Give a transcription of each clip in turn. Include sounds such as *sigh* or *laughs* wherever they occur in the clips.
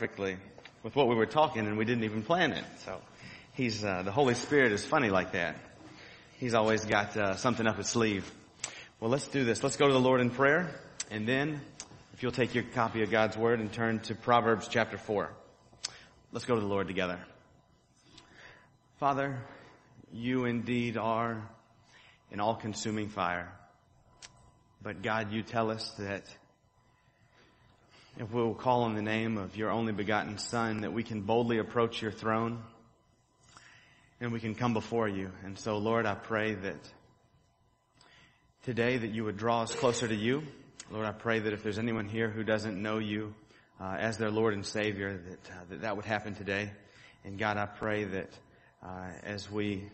perfectly with what we were talking and we didn't even plan it. So he's, uh, the Holy Spirit is funny like that. He's always got uh, something up his sleeve. Well, let's do this. Let's go to the Lord in prayer and then if you'll take your copy of God's Word and turn to Proverbs chapter 4. Let's go to the Lord together. Father, you indeed are an all-consuming fire. But God, you tell us that if we will call on the name of your only begotten Son, that we can boldly approach your throne and we can come before you. And so, Lord, I pray that today that you would draw us closer to you. Lord, I pray that if there's anyone here who doesn't know you uh, as their Lord and Savior, that, uh, that that would happen today. And God, I pray that uh, as we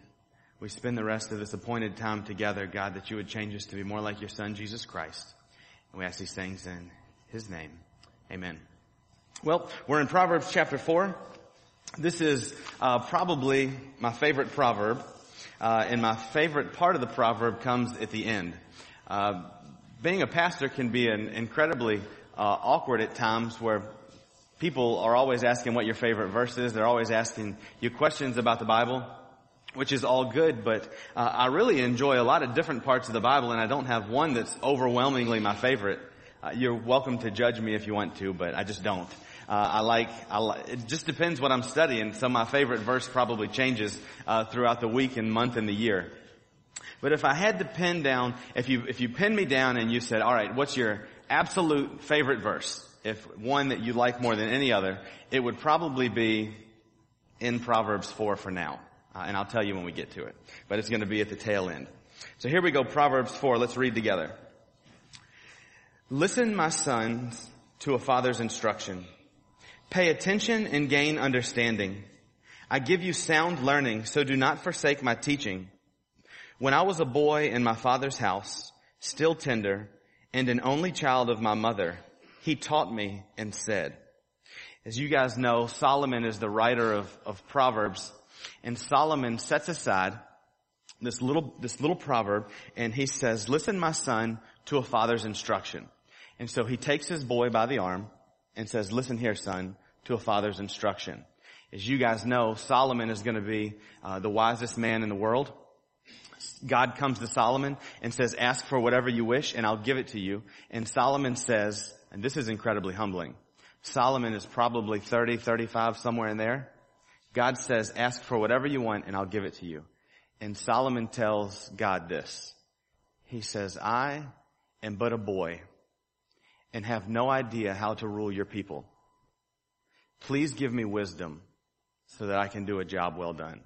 we spend the rest of this appointed time together, God, that you would change us to be more like your Son, Jesus Christ. And we ask these things in His name. Amen. Well, we're in Proverbs chapter 4. This is uh, probably my favorite proverb, uh, and my favorite part of the proverb comes at the end. Uh, being a pastor can be an incredibly uh, awkward at times where people are always asking what your favorite verse is. They're always asking you questions about the Bible which is all good, but uh, I really enjoy a lot of different parts of the Bible, and I don't have one that's overwhelmingly my favorite. Uh, you're welcome to judge me if you want to, but I just don't. Uh, I like, I it just depends what I'm studying. So my favorite verse probably changes uh, throughout the week and month and the year. But if I had to pin down, if you if you pin me down and you said, "All right, what's your absolute favorite verse?" If one that you like more than any other, it would probably be in Proverbs 4 for now. Uh, and I'll tell you when we get to it. But it's going to be at the tail end. So here we go, Proverbs 4. Let's read together. Listen, my sons, to a father's instruction. Pay attention and gain understanding. I give you sound learning, so do not forsake my teaching. When I was a boy in my father's house, still tender, and an only child of my mother, he taught me and said, as you guys know, Solomon is the writer of, of Proverbs, and Solomon sets aside this little, this little proverb and he says, listen my son to a father's instruction. And so he takes his boy by the arm and says, listen here son to a father's instruction. As you guys know, Solomon is going to be uh, the wisest man in the world. God comes to Solomon and says, ask for whatever you wish and I'll give it to you. And Solomon says, and this is incredibly humbling. Solomon is probably 30, 35, somewhere in there. God says, ask for whatever you want and I'll give it to you. And Solomon tells God this. He says, I am but a boy and have no idea how to rule your people. Please give me wisdom so that I can do a job well done.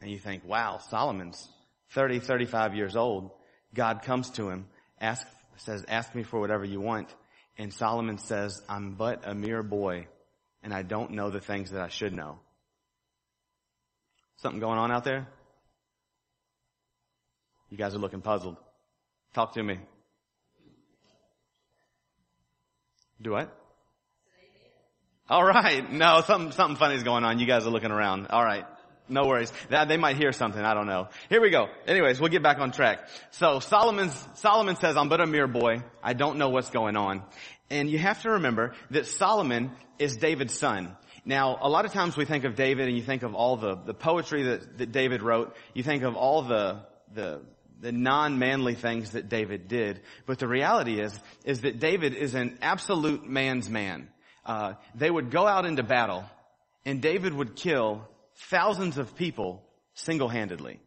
And you think, wow, Solomon's 30, 35 years old. God comes to him, ask, says, ask me for whatever you want. And Solomon says, I'm but a mere boy and I don't know the things that I should know. Something going on out there? You guys are looking puzzled. Talk to me. Do what? All right. *laughs* No, something, something funny is going on. You guys are looking around. All right. No worries. They might hear something. I don't know. Here we go. Anyways, we'll get back on track. So Solomon's, Solomon says, I'm but a mere boy. I don't know what's going on. And you have to remember that Solomon is David's son. Now, a lot of times we think of David and you think of all the, the poetry that, that David wrote. You think of all the, the, the non-manly things that David did. But the reality is, is that David is an absolute man's man. Uh, they would go out into battle and David would kill thousands of people single-handedly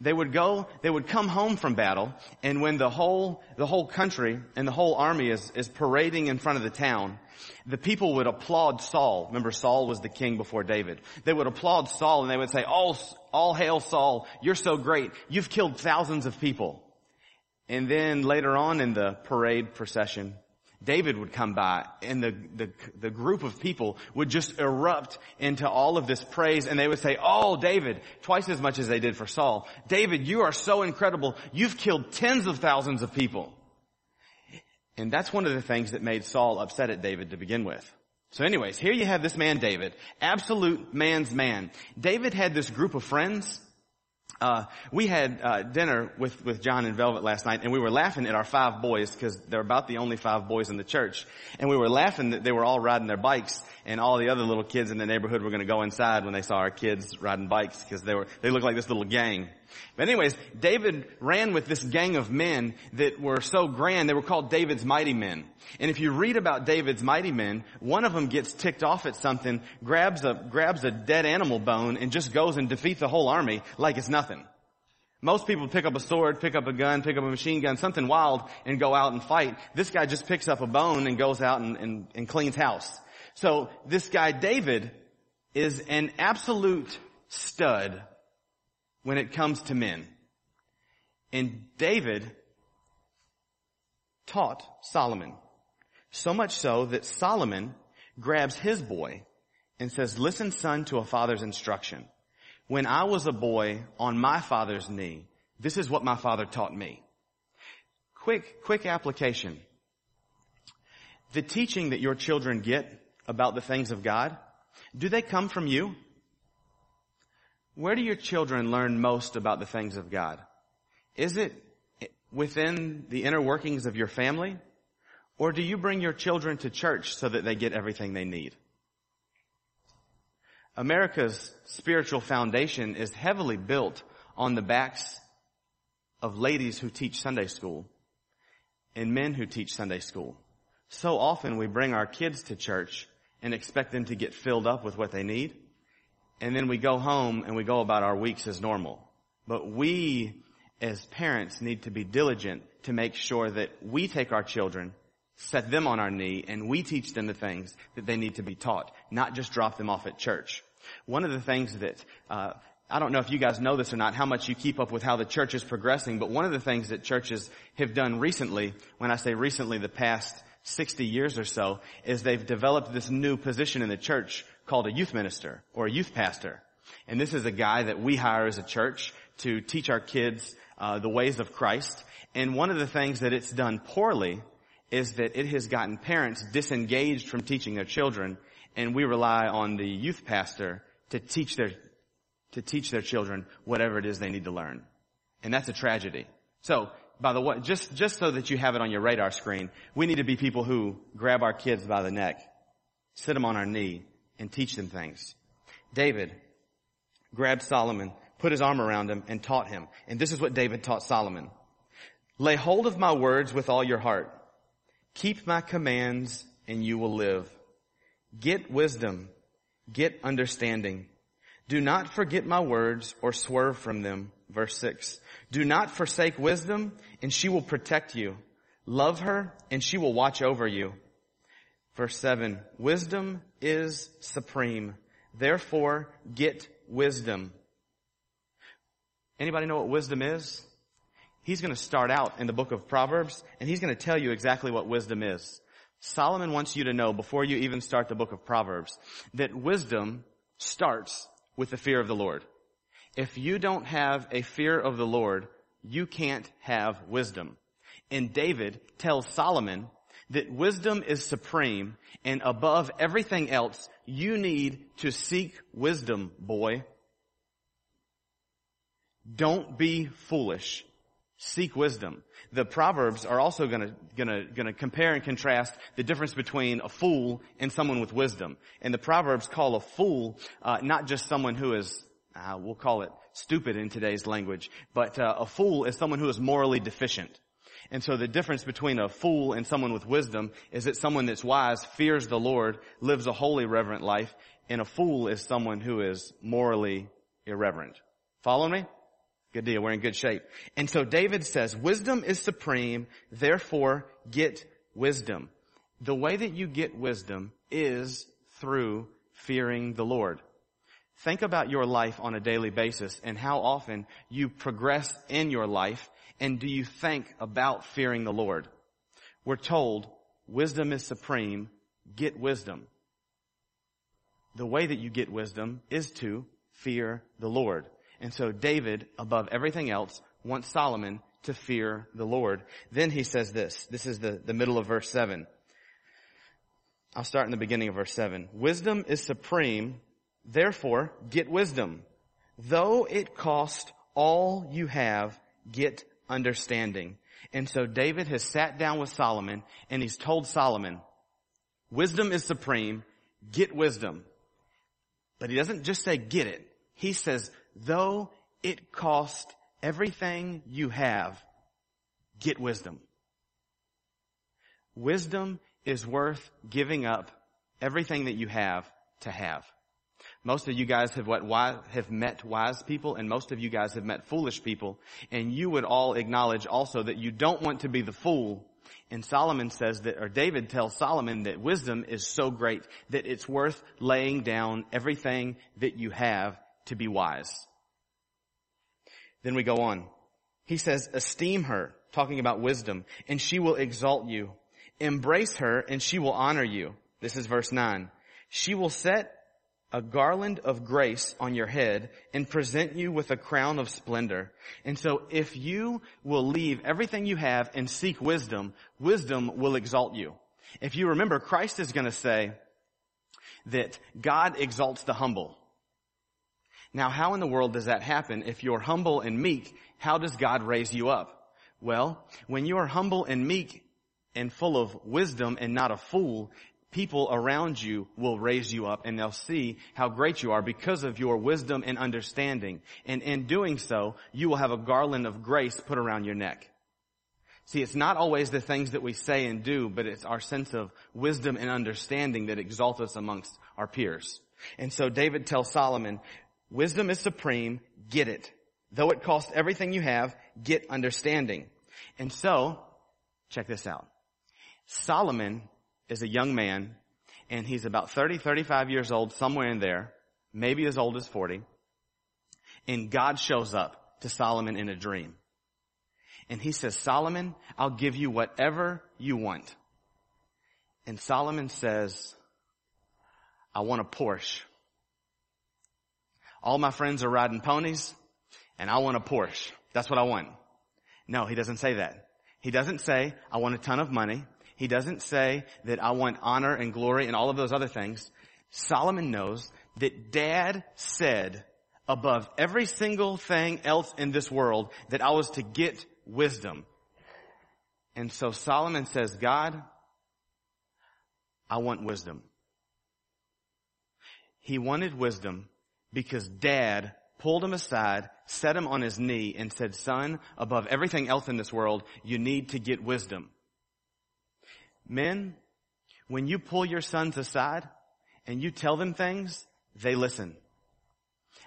they would go, they would come home from battle, and when the whole, the whole country and the whole army is, is parading in front of the town, the people would applaud Saul. Remember, Saul was the king before David. They would applaud Saul and they would say, all, all hail Saul, you're so great, you've killed thousands of people. And then later on in the parade procession, David would come by and the, the, the, group of people would just erupt into all of this praise and they would say, oh David, twice as much as they did for Saul. David, you are so incredible. You've killed tens of thousands of people. And that's one of the things that made Saul upset at David to begin with. So anyways, here you have this man David, absolute man's man. David had this group of friends uh, we had uh, dinner with with John and Velvet last night, and we were laughing at our five boys because they're about the only five boys in the church, and we were laughing that they were all riding their bikes, and all the other little kids in the neighborhood were going to go inside when they saw our kids riding bikes because they were they looked like this little gang. But anyways, David ran with this gang of men that were so grand, they were called David's mighty men. And if you read about David's mighty men, one of them gets ticked off at something, grabs a, grabs a dead animal bone and just goes and defeats the whole army like it's nothing. Most people pick up a sword, pick up a gun, pick up a machine gun, something wild, and go out and fight. This guy just picks up a bone and goes out and, and, and cleans house. So this guy David is an absolute stud when it comes to men. And David taught Solomon. So much so that Solomon grabs his boy and says, listen son to a father's instruction. When I was a boy on my father's knee, this is what my father taught me. Quick, quick application. The teaching that your children get about the things of God, do they come from you? Where do your children learn most about the things of God? Is it within the inner workings of your family? Or do you bring your children to church so that they get everything they need? America's spiritual foundation is heavily built on the backs of ladies who teach Sunday school and men who teach Sunday school. So often we bring our kids to church and expect them to get filled up with what they need and then we go home and we go about our weeks as normal. But we, as parents, need to be diligent to make sure that we take our children, set them on our knee, and we teach them the things that they need to be taught, not just drop them off at church. One of the things that, uh, I don't know if you guys know this or not, how much you keep up with how the church is progressing, but one of the things that churches have done recently, when I say recently, the past 60 years or so, is they've developed this new position in the church called a youth minister or a youth pastor. And this is a guy that we hire as a church to teach our kids uh, the ways of Christ. And one of the things that it's done poorly is that it has gotten parents disengaged from teaching their children, and we rely on the youth pastor to teach their to teach their children whatever it is they need to learn. And that's a tragedy. So, by the way, just, just so that you have it on your radar screen, we need to be people who grab our kids by the neck, sit them on our knee, and teach them things. David grabbed Solomon, put his arm around him, and taught him. And this is what David taught Solomon. Lay hold of my words with all your heart. Keep my commands and you will live. Get wisdom. Get understanding. Do not forget my words or swerve from them. Verse six. Do not forsake wisdom and she will protect you. Love her and she will watch over you. Verse 7, wisdom is supreme. Therefore, get wisdom. Anybody know what wisdom is? He's going to start out in the book of Proverbs and he's going to tell you exactly what wisdom is. Solomon wants you to know before you even start the book of Proverbs that wisdom starts with the fear of the Lord. If you don't have a fear of the Lord, you can't have wisdom. And David tells Solomon that wisdom is supreme and above everything else, you need to seek wisdom, boy. Don't be foolish. Seek wisdom. The Proverbs are also gonna, gonna, gonna compare and contrast the difference between a fool and someone with wisdom. And the Proverbs call a fool, uh, not just someone who is, uh, we'll call it stupid in today's language, but uh, a fool is someone who is morally deficient. And so the difference between a fool and someone with wisdom is that someone that's wise fears the Lord, lives a holy, reverent life, and a fool is someone who is morally irreverent. Follow me? Good deal. We're in good shape. And so David says, wisdom is supreme, therefore get wisdom. The way that you get wisdom is through fearing the Lord. Think about your life on a daily basis and how often you progress in your life and do you think about fearing the Lord? We're told wisdom is supreme. Get wisdom. The way that you get wisdom is to fear the Lord. And so David, above everything else, wants Solomon to fear the Lord. Then he says this. This is the, the middle of verse 7. I'll start in the beginning of verse 7. Wisdom is supreme, therefore get wisdom, though it cost all you have, get understanding. And so David has sat down with Solomon and he's told Solomon, wisdom is supreme, get wisdom. But he doesn't just say get it. He says, though it cost everything you have, get wisdom. Wisdom is worth giving up everything that you have to have. Most of you guys have what have met wise people and most of you guys have met foolish people and you would all acknowledge also that you don't want to be the fool. And Solomon says that, or David tells Solomon that wisdom is so great that it's worth laying down everything that you have to be wise. Then we go on. He says, esteem her, talking about wisdom, and she will exalt you. Embrace her and she will honor you. This is verse 9. She will set a garland of grace on your head and present you with a crown of splendor. And so if you will leave everything you have and seek wisdom, wisdom will exalt you. If you remember, Christ is going to say that God exalts the humble. Now how in the world does that happen? If you're humble and meek, how does God raise you up? Well, when you are humble and meek and full of wisdom and not a fool, people around you will raise you up and they'll see how great you are because of your wisdom and understanding. And in doing so, you will have a garland of grace put around your neck. See, it's not always the things that we say and do, but it's our sense of wisdom and understanding that exalt us amongst our peers. And so David tells Solomon, wisdom is supreme, get it. Though it costs everything you have, get understanding. And so, check this out. Solomon is a young man and he's about 30, 35 years old, somewhere in there, maybe as old as 40. And God shows up to Solomon in a dream. And he says, Solomon, I'll give you whatever you want. And Solomon says, I want a Porsche. All my friends are riding ponies and I want a Porsche. That's what I want. No, he doesn't say that. He doesn't say, I want a ton of money. He doesn't say that I want honor and glory and all of those other things. Solomon knows that dad said above every single thing else in this world that I was to get wisdom. And so Solomon says, God, I want wisdom. He wanted wisdom because dad pulled him aside, set him on his knee and said, son, above everything else in this world, you need to get wisdom. Men, when you pull your sons aside and you tell them things, they listen.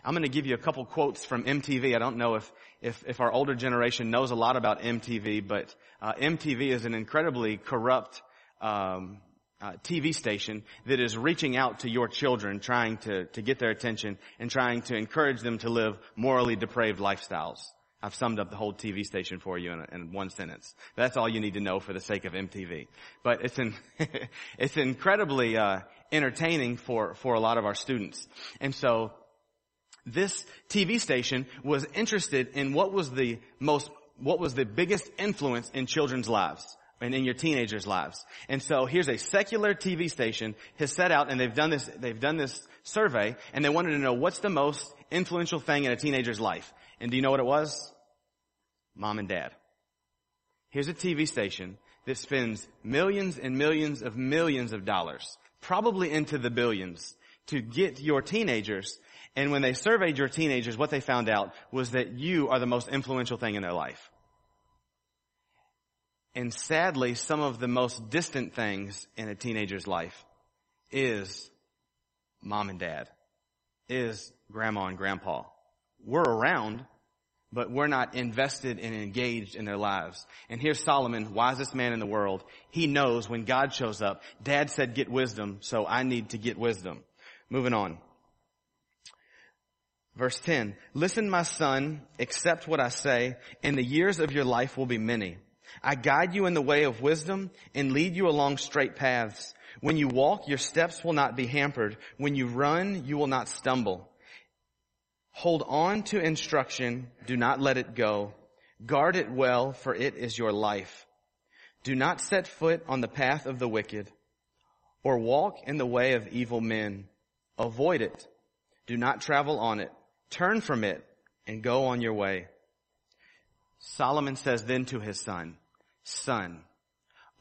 I'm going to give you a couple quotes from MTV. I don't know if, if, if our older generation knows a lot about MTV, but uh, MTV is an incredibly corrupt um, uh, TV station that is reaching out to your children, trying to, to get their attention and trying to encourage them to live morally depraved lifestyles. I've summed up the whole TV station for you in, a, in one sentence. That's all you need to know for the sake of MTV. But it's *laughs* it's incredibly uh, entertaining for for a lot of our students. And so this TV station was interested in what was the most what was the biggest influence in children's lives and in your teenagers' lives. And so here's a secular TV station has set out and they've done this they've done this survey and they wanted to know what's the most influential thing in a teenager's life. And do you know what it was? mom and dad. Here's a TV station that spends millions and millions of millions of dollars, probably into the billions, to get your teenagers. And when they surveyed your teenagers, what they found out was that you are the most influential thing in their life. And sadly, some of the most distant things in a teenager's life is mom and dad, is grandma and grandpa. We're around, but we're not invested and engaged in their lives. And here's Solomon, wisest man in the world. He knows when God shows up, dad said get wisdom, so I need to get wisdom. Moving on. Verse 10, listen my son, accept what I say, and the years of your life will be many. I guide you in the way of wisdom and lead you along straight paths. When you walk, your steps will not be hampered. When you run, you will not stumble. Hold on to instruction. Do not let it go. Guard it well, for it is your life. Do not set foot on the path of the wicked or walk in the way of evil men. Avoid it. Do not travel on it. Turn from it and go on your way. Solomon says then to his son, son,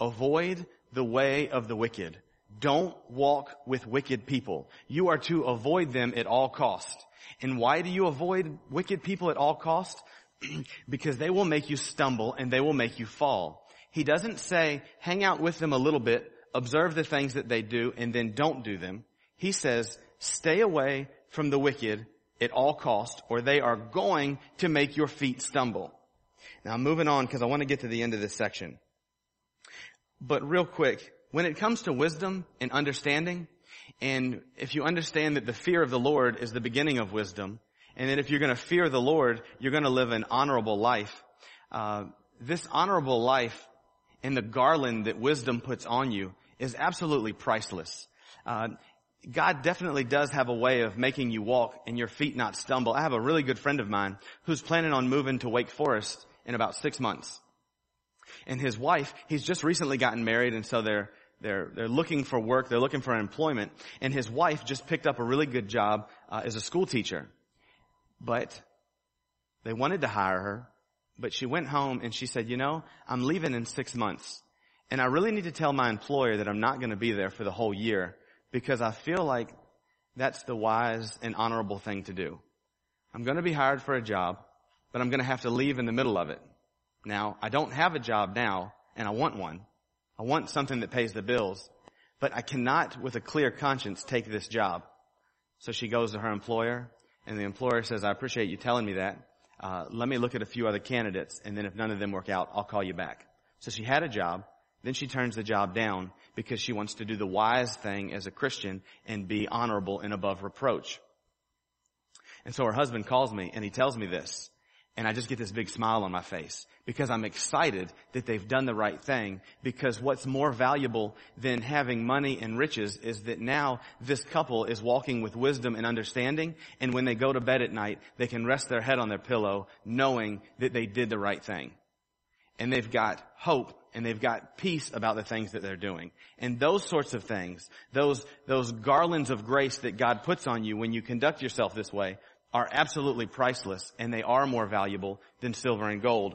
avoid the way of the wicked. Don't walk with wicked people. You are to avoid them at all cost. And why do you avoid wicked people at all cost? *clears throat* because they will make you stumble and they will make you fall. He doesn't say, hang out with them a little bit, observe the things that they do, and then don't do them. He says, stay away from the wicked at all cost, or they are going to make your feet stumble. Now I'm moving on, because I want to get to the end of this section. But real quick, when it comes to wisdom and understanding, and if you understand that the fear of the Lord is the beginning of wisdom, and that if you're going to fear the Lord, you're going to live an honorable life, uh, this honorable life and the garland that wisdom puts on you is absolutely priceless. Uh, God definitely does have a way of making you walk and your feet not stumble. I have a really good friend of mine who's planning on moving to Wake Forest in about six months. And his wife, he's just recently gotten married and so they're, they're, they're looking for work, they're looking for employment. And his wife just picked up a really good job uh, as a school teacher. But they wanted to hire her, but she went home and she said, you know, I'm leaving in six months. And I really need to tell my employer that I'm not going to be there for the whole year because I feel like that's the wise and honorable thing to do. I'm going to be hired for a job, but I'm going to have to leave in the middle of it. Now, I don't have a job now, and I want one. I want something that pays the bills, but I cannot with a clear conscience take this job. So she goes to her employer, and the employer says, I appreciate you telling me that. Uh, let me look at a few other candidates, and then if none of them work out, I'll call you back. So she had a job, then she turns the job down because she wants to do the wise thing as a Christian and be honorable and above reproach. And so her husband calls me and he tells me this. And I just get this big smile on my face because I'm excited that they've done the right thing because what's more valuable than having money and riches is that now this couple is walking with wisdom and understanding and when they go to bed at night, they can rest their head on their pillow knowing that they did the right thing. And they've got hope and they've got peace about the things that they're doing. And those sorts of things, those, those garlands of grace that God puts on you when you conduct yourself this way are absolutely priceless and they are more valuable than silver and gold.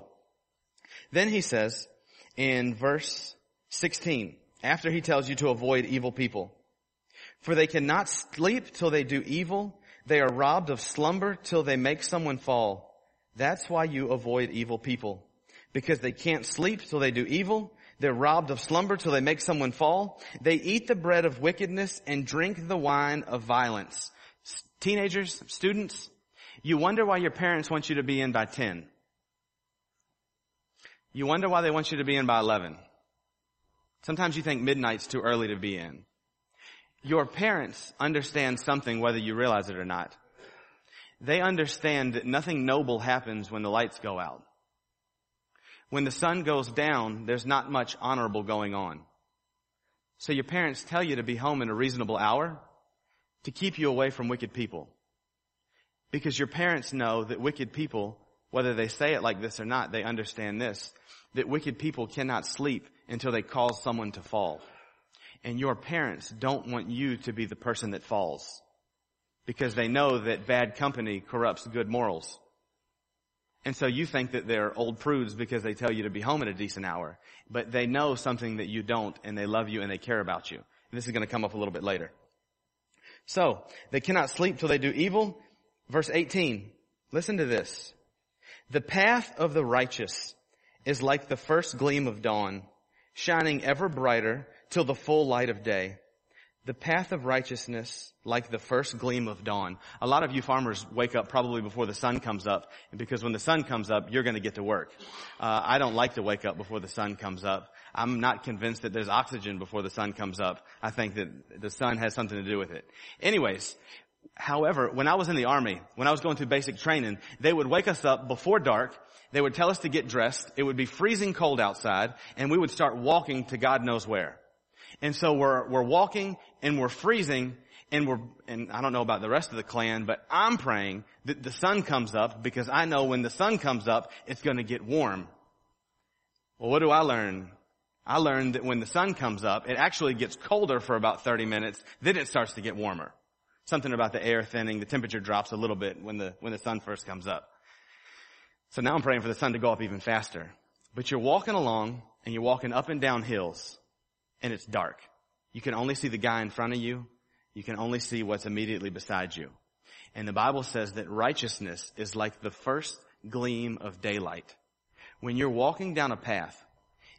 Then he says in verse 16, after he tells you to avoid evil people, for they cannot sleep till they do evil. They are robbed of slumber till they make someone fall. That's why you avoid evil people. Because they can't sleep till they do evil. They're robbed of slumber till they make someone fall. They eat the bread of wickedness and drink the wine of violence. Teenagers, students, you wonder why your parents want you to be in by 10. You wonder why they want you to be in by 11. Sometimes you think midnight's too early to be in. Your parents understand something whether you realize it or not. They understand that nothing noble happens when the lights go out. When the sun goes down, there's not much honorable going on. So your parents tell you to be home in a reasonable hour to keep you away from wicked people. Because your parents know that wicked people, whether they say it like this or not, they understand this, that wicked people cannot sleep until they cause someone to fall. And your parents don't want you to be the person that falls. Because they know that bad company corrupts good morals. And so you think that they're old prudes because they tell you to be home at a decent hour. But they know something that you don't and they love you and they care about you. This is going to come up a little bit later. So, they cannot sleep till they do evil. Verse 18. Listen to this. The path of the righteous is like the first gleam of dawn, shining ever brighter till the full light of day. The path of righteousness like the first gleam of dawn. A lot of you farmers wake up probably before the sun comes up, because when the sun comes up, you're going to get to work. Uh, I don't like to wake up before the sun comes up. I'm not convinced that there's oxygen before the sun comes up. I think that the sun has something to do with it. Anyways, however, when I was in the army, when I was going through basic training, they would wake us up before dark. They would tell us to get dressed. It would be freezing cold outside, and we would start walking to God knows where. And so we're, we're walking and we're freezing and we're, and I don't know about the rest of the clan, but I'm praying that the sun comes up because I know when the sun comes up, it's going to get warm. Well, what do I learn? I learned that when the sun comes up, it actually gets colder for about 30 minutes, then it starts to get warmer. Something about the air thinning, the temperature drops a little bit when the, when the sun first comes up. So now I'm praying for the sun to go up even faster. But you're walking along and you're walking up and down hills and it's dark. You can only see the guy in front of you. You can only see what's immediately beside you. And the Bible says that righteousness is like the first gleam of daylight. When you're walking down a path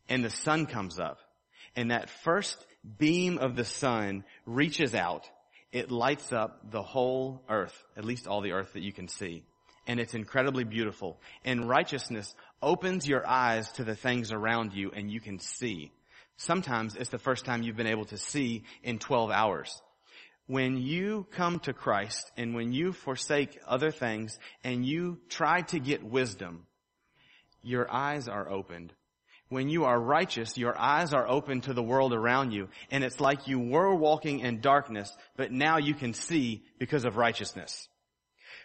and the sun comes up and that first beam of the sun reaches out, it lights up the whole earth, at least all the earth that you can see. And it's incredibly beautiful. And righteousness opens your eyes to the things around you and you can see. Sometimes it's the first time you've been able to see in 12 hours. When you come to Christ and when you forsake other things and you try to get wisdom, your eyes are opened. When you are righteous, your eyes are open to the world around you and it's like you were walking in darkness, but now you can see because of righteousness.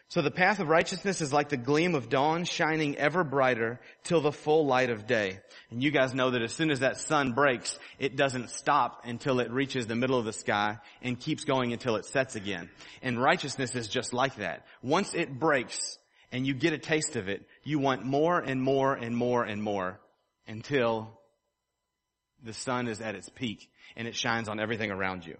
So the path of righteousness is like the gleam of dawn shining ever brighter till the full light of day. And you guys know that as soon as that sun breaks, it doesn't stop until it reaches the middle of the sky and keeps going until it sets again. And righteousness is just like that. Once it breaks and you get a taste of it, you want more and more and more and more until the sun is at its peak and it shines on everything around you.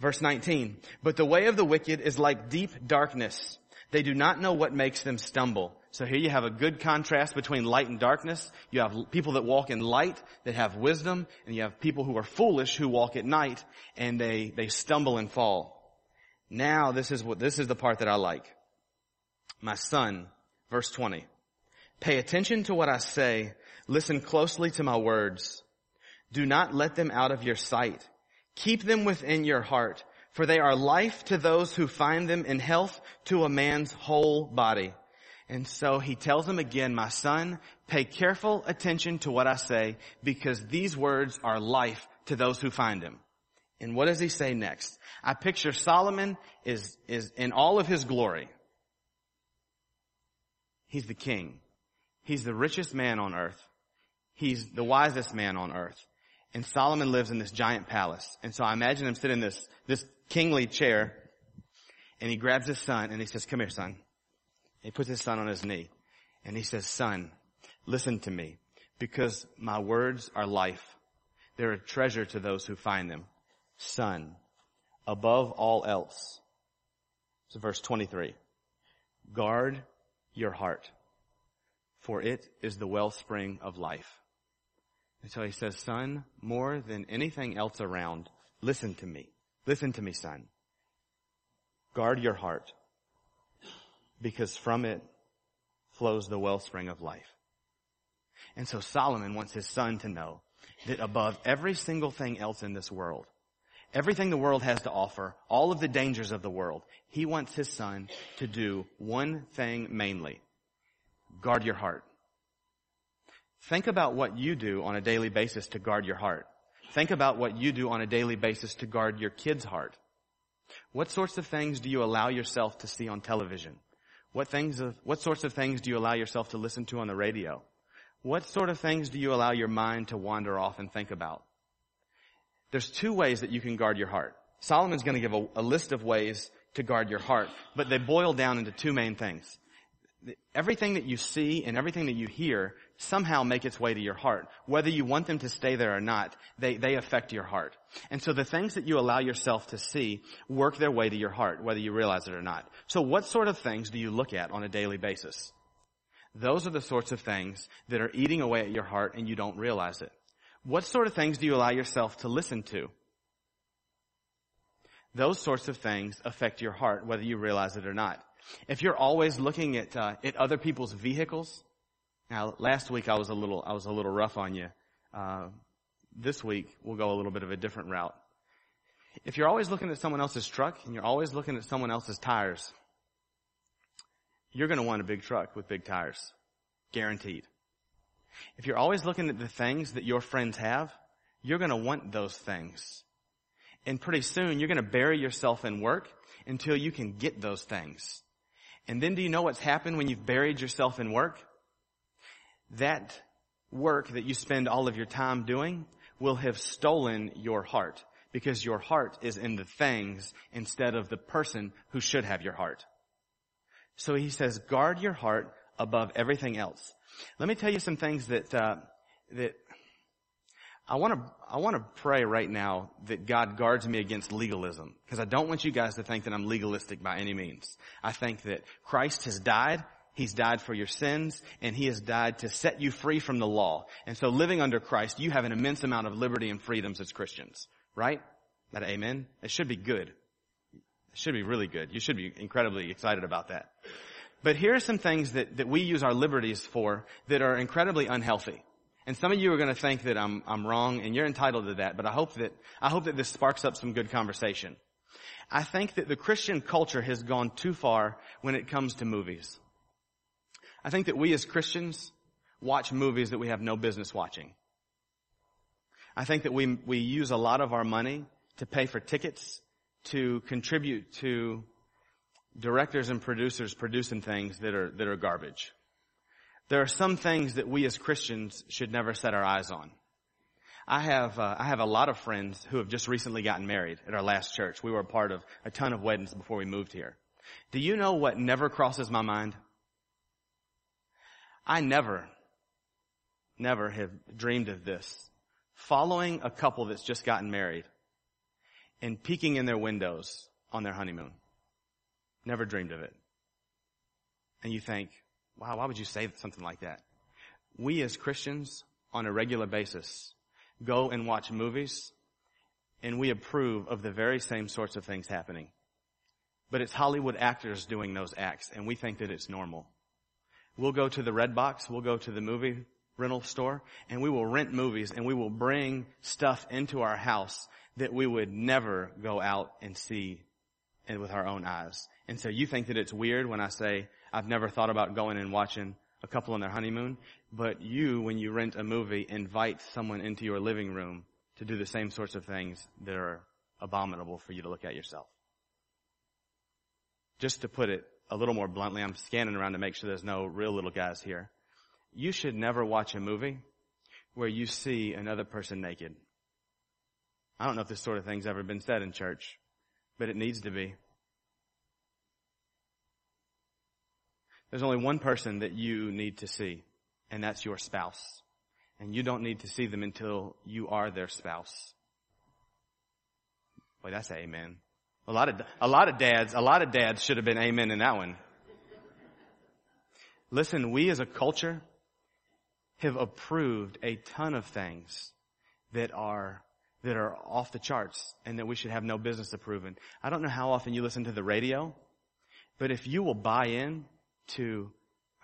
Verse 19, but the way of the wicked is like deep darkness. They do not know what makes them stumble. So here you have a good contrast between light and darkness. You have people that walk in light that have wisdom, and you have people who are foolish who walk at night and they, they stumble and fall. Now this is what, this is the part that I like. My son, verse 20. Pay attention to what I say. Listen closely to my words. Do not let them out of your sight. Keep them within your heart, for they are life to those who find them in health to a man's whole body. And so he tells him again, my son, pay careful attention to what I say, because these words are life to those who find them. And what does he say next? I picture Solomon is, is in all of his glory. He's the king. He's the richest man on earth. He's the wisest man on earth. And Solomon lives in this giant palace. And so I imagine him sitting in this, this kingly chair and he grabs his son and he says, come here son. He puts his son on his knee and he says, son, listen to me because my words are life. They're a treasure to those who find them. Son, above all else. So verse 23. Guard your heart, for it is the wellspring of life. And so he says, son, more than anything else around, listen to me. Listen to me, son. Guard your heart because from it flows the wellspring of life. And so Solomon wants his son to know that above every single thing else in this world, everything the world has to offer, all of the dangers of the world, he wants his son to do one thing mainly. Guard your heart. Think about what you do on a daily basis to guard your heart. Think about what you do on a daily basis to guard your kid's heart. What sorts of things do you allow yourself to see on television? What things what sorts of things do you allow yourself to listen to on the radio? What sort of things do you allow your mind to wander off and think about? There's two ways that you can guard your heart. Solomon's going to give a, a list of ways to guard your heart, but they boil down into two main things. Everything that you see and everything that you hear somehow make its way to your heart. Whether you want them to stay there or not, they, they affect your heart. And so the things that you allow yourself to see work their way to your heart, whether you realize it or not. So what sort of things do you look at on a daily basis? Those are the sorts of things that are eating away at your heart and you don't realize it. What sort of things do you allow yourself to listen to? Those sorts of things affect your heart, whether you realize it or not. If you're always looking at, uh, at other people's vehicles, now, last week I was a little, I was a little rough on you. Uh, this week we'll go a little bit of a different route. If you're always looking at someone else's truck and you're always looking at someone else's tires, you're going to want a big truck with big tires. Guaranteed. If you're always looking at the things that your friends have, you're going to want those things. And pretty soon you're going to bury yourself in work until you can get those things. And then do you know what's happened when you've buried yourself in work? That work that you spend all of your time doing will have stolen your heart because your heart is in the things instead of the person who should have your heart. So he says, guard your heart above everything else. Let me tell you some things that, uh, that I want to, I want to pray right now that God guards me against legalism because I don't want you guys to think that I'm legalistic by any means. I think that Christ has died. He's died for your sins and he has died to set you free from the law. And so living under Christ, you have an immense amount of liberty and freedoms as Christians, right? That amen? It should be good. It should be really good. You should be incredibly excited about that. But here are some things that, that we use our liberties for that are incredibly unhealthy. And some of you are going to think that I'm, I'm wrong and you're entitled to that, but I hope that, I hope that this sparks up some good conversation. I think that the Christian culture has gone too far when it comes to movies. I think that we as Christians watch movies that we have no business watching. I think that we, we use a lot of our money to pay for tickets, to contribute to directors and producers producing things that are, that are garbage. There are some things that we as Christians should never set our eyes on. I have, uh, I have a lot of friends who have just recently gotten married at our last church. We were a part of a ton of weddings before we moved here. Do you know what never crosses my mind? I never, never have dreamed of this. Following a couple that's just gotten married and peeking in their windows on their honeymoon. Never dreamed of it. And you think, wow, why would you say something like that? We as Christians on a regular basis go and watch movies and we approve of the very same sorts of things happening. But it's Hollywood actors doing those acts and we think that it's normal. We'll go to the red box, we'll go to the movie rental store and we will rent movies and we will bring stuff into our house that we would never go out and see and with our own eyes. And so you think that it's weird when I say I've never thought about going and watching a couple on their honeymoon, but you, when you rent a movie, invite someone into your living room to do the same sorts of things that are abominable for you to look at yourself. Just to put it a little more bluntly, I'm scanning around to make sure there's no real little guys here. You should never watch a movie where you see another person naked. I don't know if this sort of thing's ever been said in church, but it needs to be. There's only one person that you need to see, and that's your spouse. And you don't need to see them until you are their spouse. Boy, that's amen. A lot of, a lot of dads, a lot of dads should have been amen in that one. Listen, we as a culture have approved a ton of things that are that are off the charts and that we should have no business approving. I don't know how often you listen to the radio, but if you will buy in to,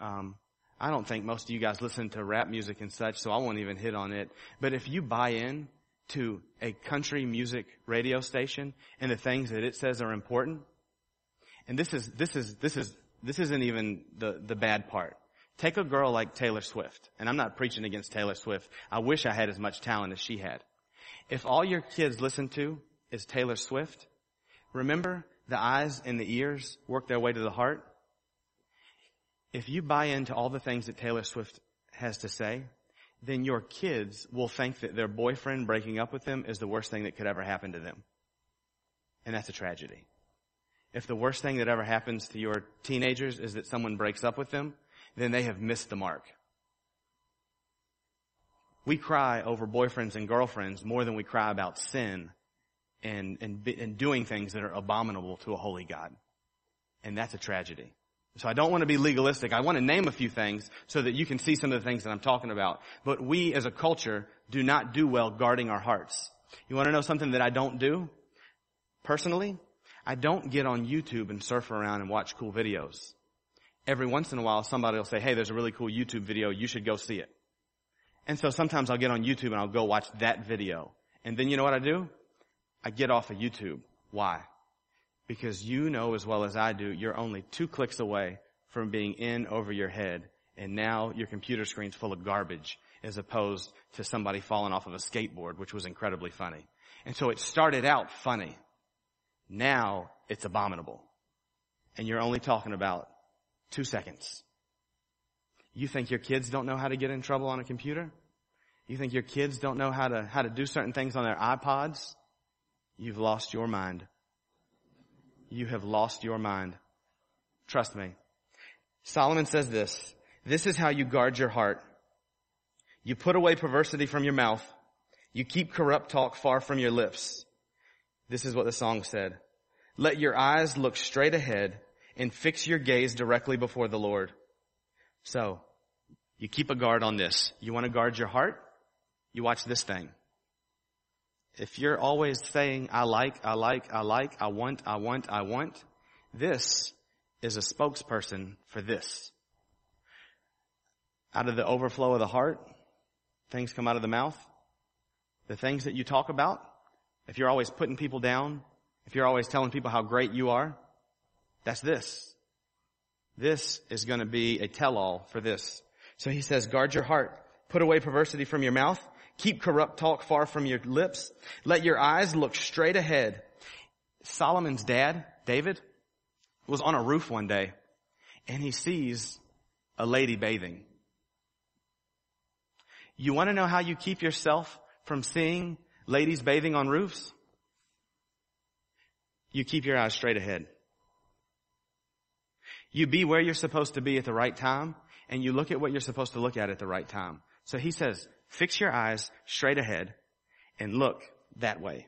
um, I don't think most of you guys listen to rap music and such, so I won't even hit on it. But if you buy in to a country music radio station and the things that it says are important, and this is, this is, this is, this isn't even the, the bad part. Take a girl like Taylor Swift, and I'm not preaching against Taylor Swift. I wish I had as much talent as she had. If all your kids listen to is Taylor Swift, remember the eyes and the ears work their way to the heart? If you buy into all the things that Taylor Swift has to say, then your kids will think that their boyfriend breaking up with them is the worst thing that could ever happen to them. And that's a tragedy. If the worst thing that ever happens to your teenagers is that someone breaks up with them, then they have missed the mark. We cry over boyfriends and girlfriends more than we cry about sin and, and, and doing things that are abominable to a holy God. And that's a tragedy. So I don't want to be legalistic. I want to name a few things so that you can see some of the things that I'm talking about. But we as a culture do not do well guarding our hearts. You want to know something that I don't do? Personally, I don't get on YouTube and surf around and watch cool videos. Every once in a while somebody will say, hey, there's a really cool YouTube video. You should go see it. And so sometimes I'll get on YouTube and I'll go watch that video. And then you know what I do? I get off of YouTube. Why? Because you know as well as I do, you're only two clicks away from being in over your head. And now your computer screen's full of garbage as opposed to somebody falling off of a skateboard, which was incredibly funny. And so it started out funny. Now it's abominable. And you're only talking about two seconds. You think your kids don't know how to get in trouble on a computer? You think your kids don't know how to, how to do certain things on their iPods? You've lost your mind. You have lost your mind. Trust me. Solomon says this, This is how you guard your heart. You put away perversity from your mouth. You keep corrupt talk far from your lips. This is what the song said. Let your eyes look straight ahead and fix your gaze directly before the Lord. So, you keep a guard on this. You want to guard your heart? You watch this thing. If you're always saying, I like, I like, I like, I want, I want, I want, this is a spokesperson for this. Out of the overflow of the heart, things come out of the mouth. The things that you talk about, if you're always putting people down, if you're always telling people how great you are, that's this. This is going to be a tell-all for this. So he says, guard your heart. Put away perversity from your mouth. Keep corrupt talk far from your lips. Let your eyes look straight ahead. Solomon's dad, David, was on a roof one day and he sees a lady bathing. You want to know how you keep yourself from seeing ladies bathing on roofs? You keep your eyes straight ahead. You be where you're supposed to be at the right time and you look at what you're supposed to look at at the right time. So he says, fix your eyes straight ahead and look that way.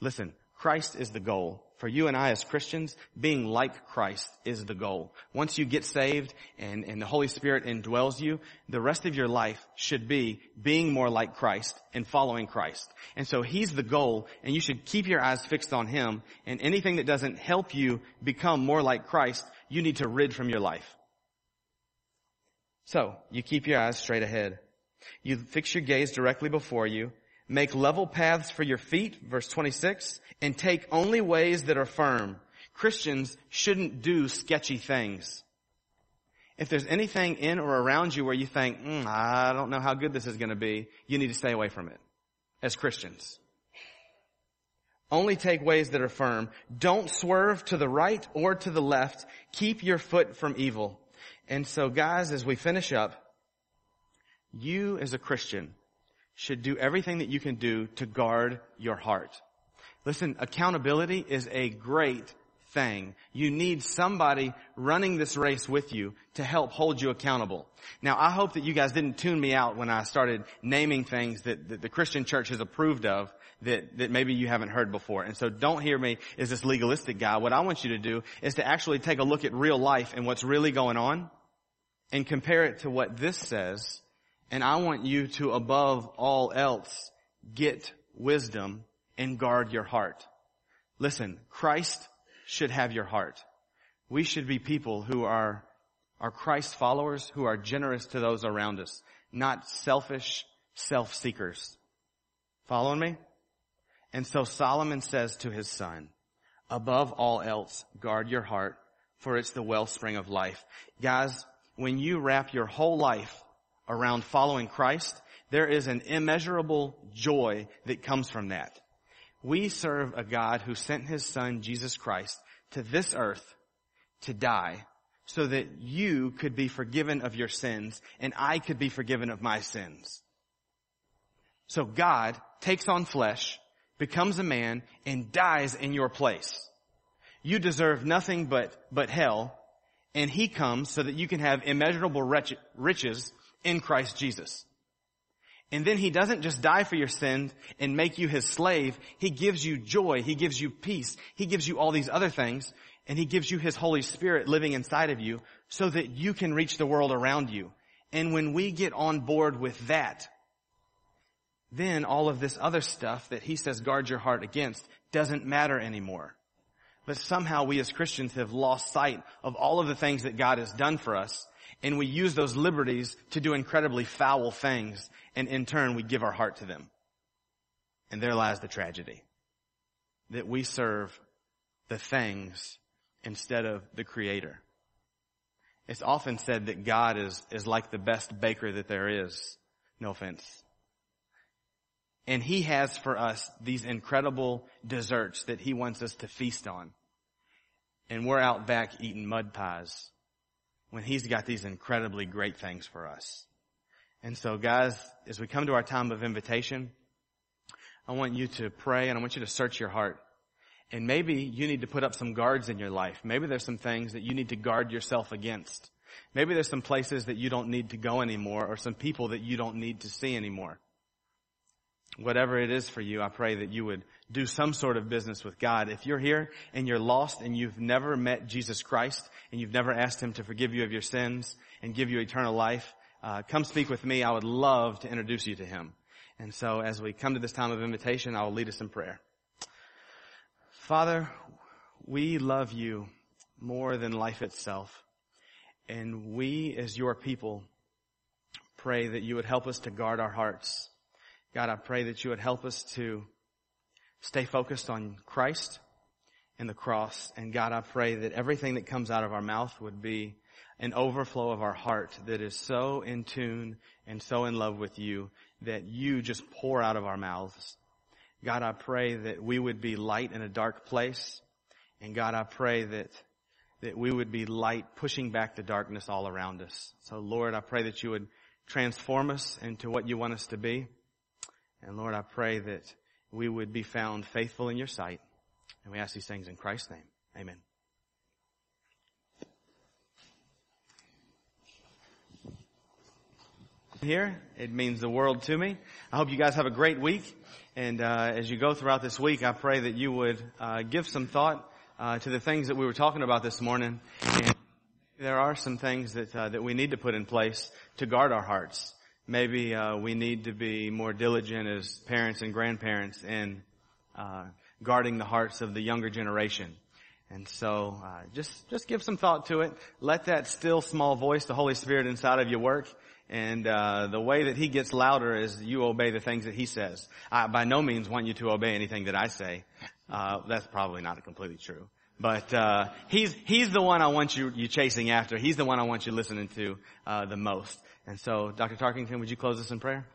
Listen, Christ is the goal. For you and I as Christians, being like Christ is the goal. Once you get saved and, and the Holy Spirit indwells you, the rest of your life should be being more like Christ and following Christ. And so He's the goal and you should keep your eyes fixed on Him and anything that doesn't help you become more like Christ, you need to rid from your life. So, you keep your eyes straight ahead. You fix your gaze directly before you Make level paths for your feet, verse 26, and take only ways that are firm. Christians shouldn't do sketchy things. If there's anything in or around you where you think, mm, I don't know how good this is going to be, you need to stay away from it as Christians. Only take ways that are firm. Don't swerve to the right or to the left. Keep your foot from evil. And so guys, as we finish up, you as a Christian should do everything that you can do to guard your heart. Listen, accountability is a great thing. You need somebody running this race with you to help hold you accountable. Now, I hope that you guys didn't tune me out when I started naming things that, that the Christian church has approved of that, that maybe you haven't heard before. And so don't hear me as this legalistic guy. What I want you to do is to actually take a look at real life and what's really going on and compare it to what this says and I want you to above all else get wisdom and guard your heart. Listen, Christ should have your heart. We should be people who are, are Christ followers, who are generous to those around us, not selfish self-seekers. Following me? And so Solomon says to his son, above all else, guard your heart, for it's the wellspring of life. Guys, when you wrap your whole life around following Christ, there is an immeasurable joy that comes from that. We serve a God who sent his son, Jesus Christ, to this earth to die so that you could be forgiven of your sins and I could be forgiven of my sins. So God takes on flesh, becomes a man, and dies in your place. You deserve nothing but, but hell, and he comes so that you can have immeasurable riches in Christ Jesus. And then he doesn't just die for your sins and make you his slave. He gives you joy. He gives you peace. He gives you all these other things. And he gives you his Holy Spirit living inside of you so that you can reach the world around you. And when we get on board with that, then all of this other stuff that he says guard your heart against doesn't matter anymore. But somehow we as Christians have lost sight of all of the things that God has done for us and we use those liberties to do incredibly foul things, and in turn we give our heart to them. And there lies the tragedy. That we serve the things instead of the creator. It's often said that God is, is like the best baker that there is. No offense. And He has for us these incredible desserts that He wants us to feast on. And we're out back eating mud pies when he's got these incredibly great things for us. And so guys, as we come to our time of invitation, I want you to pray and I want you to search your heart. And maybe you need to put up some guards in your life. Maybe there's some things that you need to guard yourself against. Maybe there's some places that you don't need to go anymore or some people that you don't need to see anymore. Whatever it is for you, I pray that you would do some sort of business with God. If you're here and you're lost and you've never met Jesus Christ and you've never asked Him to forgive you of your sins and give you eternal life, uh, come speak with me. I would love to introduce you to Him. And so as we come to this time of invitation, I will lead us in prayer. Father, we love you more than life itself. And we as your people pray that you would help us to guard our hearts God, I pray that you would help us to stay focused on Christ and the cross. And God, I pray that everything that comes out of our mouth would be an overflow of our heart that is so in tune and so in love with you that you just pour out of our mouths. God, I pray that we would be light in a dark place. And God, I pray that, that we would be light pushing back the darkness all around us. So Lord, I pray that you would transform us into what you want us to be. And Lord, I pray that we would be found faithful in your sight. And we ask these things in Christ's name. Amen. Here, it means the world to me. I hope you guys have a great week. And uh, as you go throughout this week, I pray that you would uh, give some thought uh, to the things that we were talking about this morning. And there are some things that uh, that we need to put in place to guard our hearts maybe uh, we need to be more diligent as parents and grandparents in uh, guarding the hearts of the younger generation. And so, uh, just just give some thought to it. Let that still small voice, the Holy Spirit inside of you, work. And uh, the way that He gets louder is you obey the things that He says. I by no means want you to obey anything that I say. Uh, that's probably not completely true. But uh, He's He's the one I want you you chasing after. He's the one I want you listening to uh, the most. And so, Dr. Tarkington, would you close us in prayer?